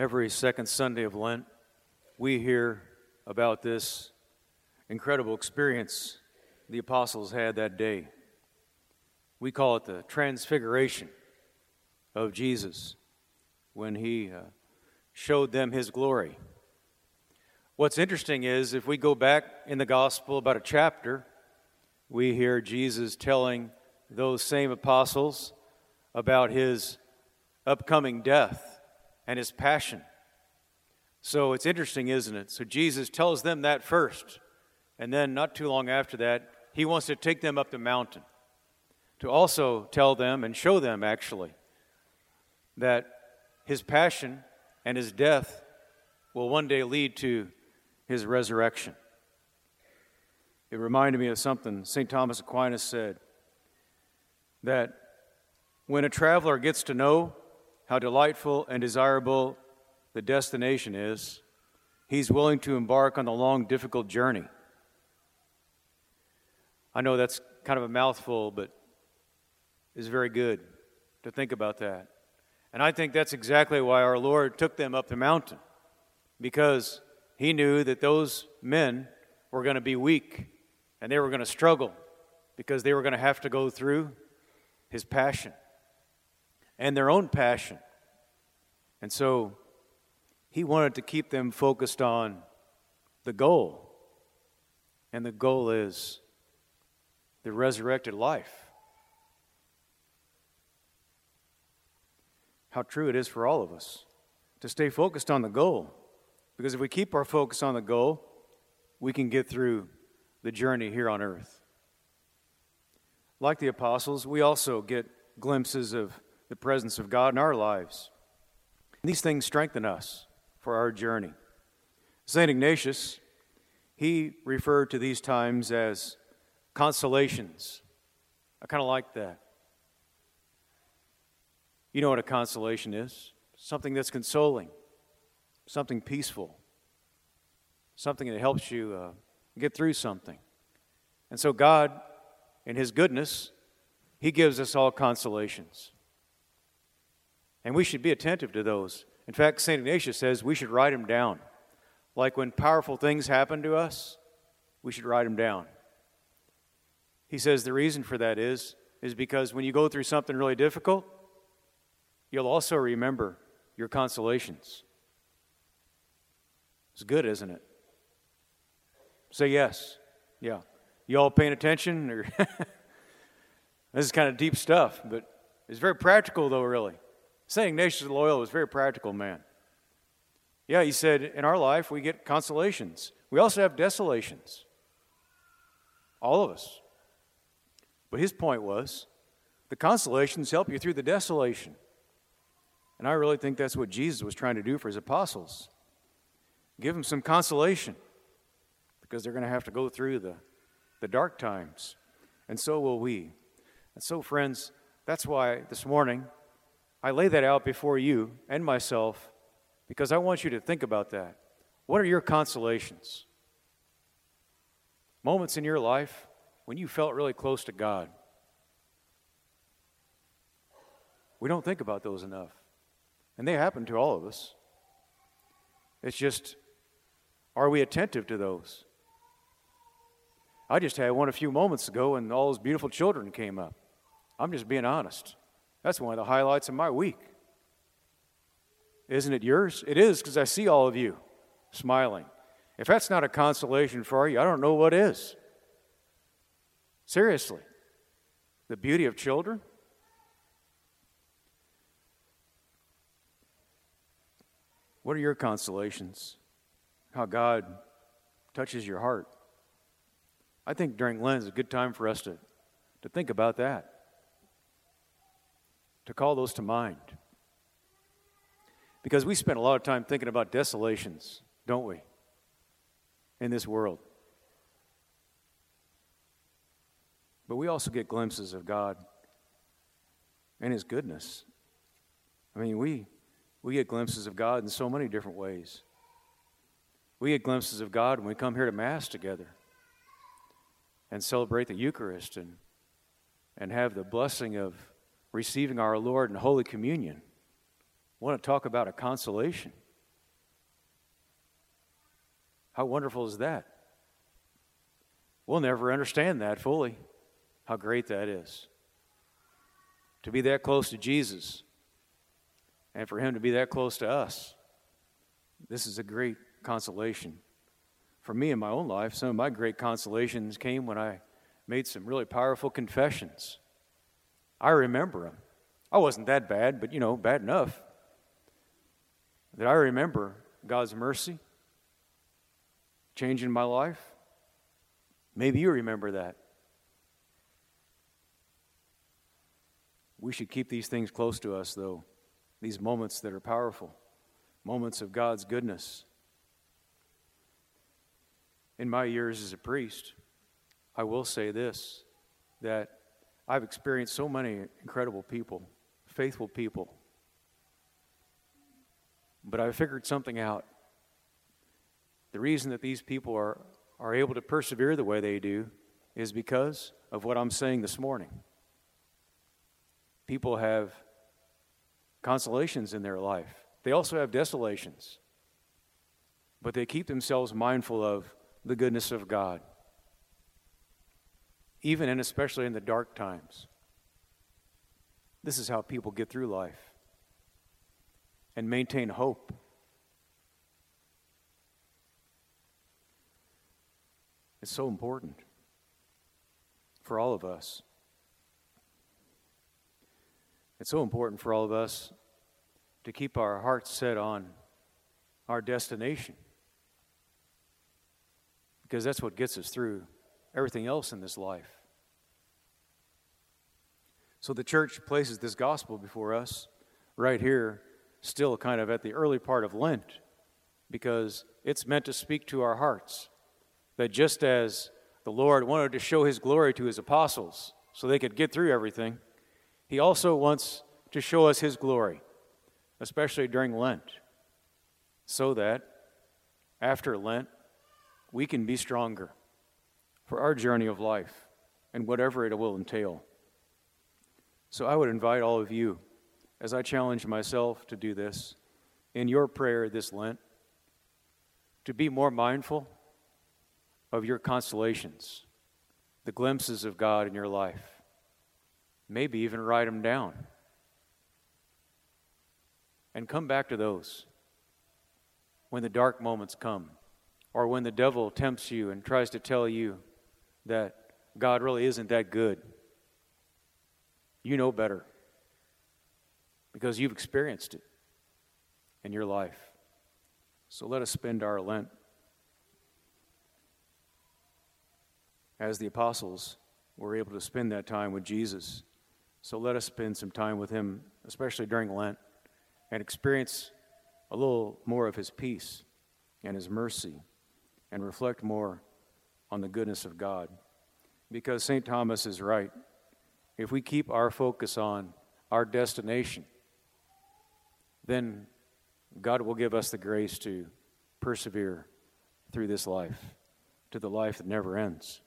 Every second Sunday of Lent, we hear about this incredible experience the apostles had that day. We call it the transfiguration of Jesus when he uh, showed them his glory. What's interesting is if we go back in the gospel about a chapter, we hear Jesus telling those same apostles about his upcoming death and his passion. So it's interesting, isn't it? So Jesus tells them that first. And then, not too long after that, he wants to take them up the mountain to also tell them and show them, actually, that his passion and his death will one day lead to his resurrection. It reminded me of something St. Thomas Aquinas said that when a traveler gets to know how delightful and desirable the destination is, he's willing to embark on the long, difficult journey. I know that's kind of a mouthful, but it's very good to think about that. And I think that's exactly why our Lord took them up the mountain, because he knew that those men were going to be weak and they were going to struggle because they were going to have to go through his passion and their own passion. And so he wanted to keep them focused on the goal. And the goal is the resurrected life. How true it is for all of us to stay focused on the goal. Because if we keep our focus on the goal, we can get through the journey here on earth. Like the apostles, we also get glimpses of the presence of God in our lives. These things strengthen us for our journey. St. Ignatius, he referred to these times as consolations. I kind of like that. You know what a consolation is something that's consoling, something peaceful, something that helps you uh, get through something. And so, God, in His goodness, He gives us all consolations. And we should be attentive to those. In fact, St. Ignatius says we should write them down. Like when powerful things happen to us, we should write them down. He says the reason for that is, is because when you go through something really difficult, you'll also remember your consolations. It's good, isn't it? Say yes. Yeah. You all paying attention? Or this is kind of deep stuff, but it's very practical, though, really. St. Ignatius of Loyola was a very practical man. Yeah, he said, in our life, we get consolations. We also have desolations. All of us. But his point was the consolations help you through the desolation. And I really think that's what Jesus was trying to do for his apostles give them some consolation because they're going to have to go through the, the dark times. And so will we. And so, friends, that's why this morning I lay that out before you and myself because I want you to think about that. What are your consolations? Moments in your life when you felt really close to God. We don't think about those enough. And they happen to all of us. It's just, are we attentive to those? I just had one a few moments ago, and all those beautiful children came up. I'm just being honest. That's one of the highlights of my week. Isn't it yours? It is because I see all of you smiling. If that's not a consolation for you, I don't know what is. Seriously. The beauty of children. What are your consolations? How God touches your heart. I think during Lent is a good time for us to, to think about that, to call those to mind. Because we spend a lot of time thinking about desolations, don't we, in this world. But we also get glimpses of God and His goodness. I mean, we we get glimpses of God in so many different ways. We get glimpses of God when we come here to Mass together and celebrate the Eucharist and, and have the blessing of receiving our Lord in Holy Communion. Want to talk about a consolation. How wonderful is that? We'll never understand that fully, how great that is. To be that close to Jesus and for Him to be that close to us, this is a great consolation. For me in my own life, some of my great consolations came when I made some really powerful confessions. I remember them. I wasn't that bad, but you know, bad enough that I remember God's mercy changing my life. Maybe you remember that. We should keep these things close to us, though, these moments that are powerful, moments of God's goodness. In my years as a priest, I will say this that I've experienced so many incredible people, faithful people. But I figured something out. The reason that these people are, are able to persevere the way they do is because of what I'm saying this morning. People have consolations in their life, they also have desolations, but they keep themselves mindful of the goodness of God, even and especially in the dark times. This is how people get through life and maintain hope. It's so important for all of us. It's so important for all of us to keep our hearts set on our destination because that's what gets us through everything else in this life. So the church places this gospel before us right here, still kind of at the early part of Lent, because it's meant to speak to our hearts. That just as the Lord wanted to show his glory to his apostles so they could get through everything, he also wants to show us his glory, especially during Lent, so that after Lent, we can be stronger for our journey of life and whatever it will entail. So I would invite all of you, as I challenge myself to do this, in your prayer this Lent, to be more mindful of your consolations, the glimpses of God in your life. Maybe even write them down. And come back to those when the dark moments come, or when the devil tempts you and tries to tell you that God really isn't that good you know better because you've experienced it in your life. So let us spend our Lent as the apostles were able to spend that time with Jesus. So let us spend some time with him, especially during Lent, and experience a little more of his peace and his mercy and reflect more on the goodness of God. Because St. Thomas is right if we keep our focus on our destination, then God will give us the grace to persevere through this life to the life that never ends.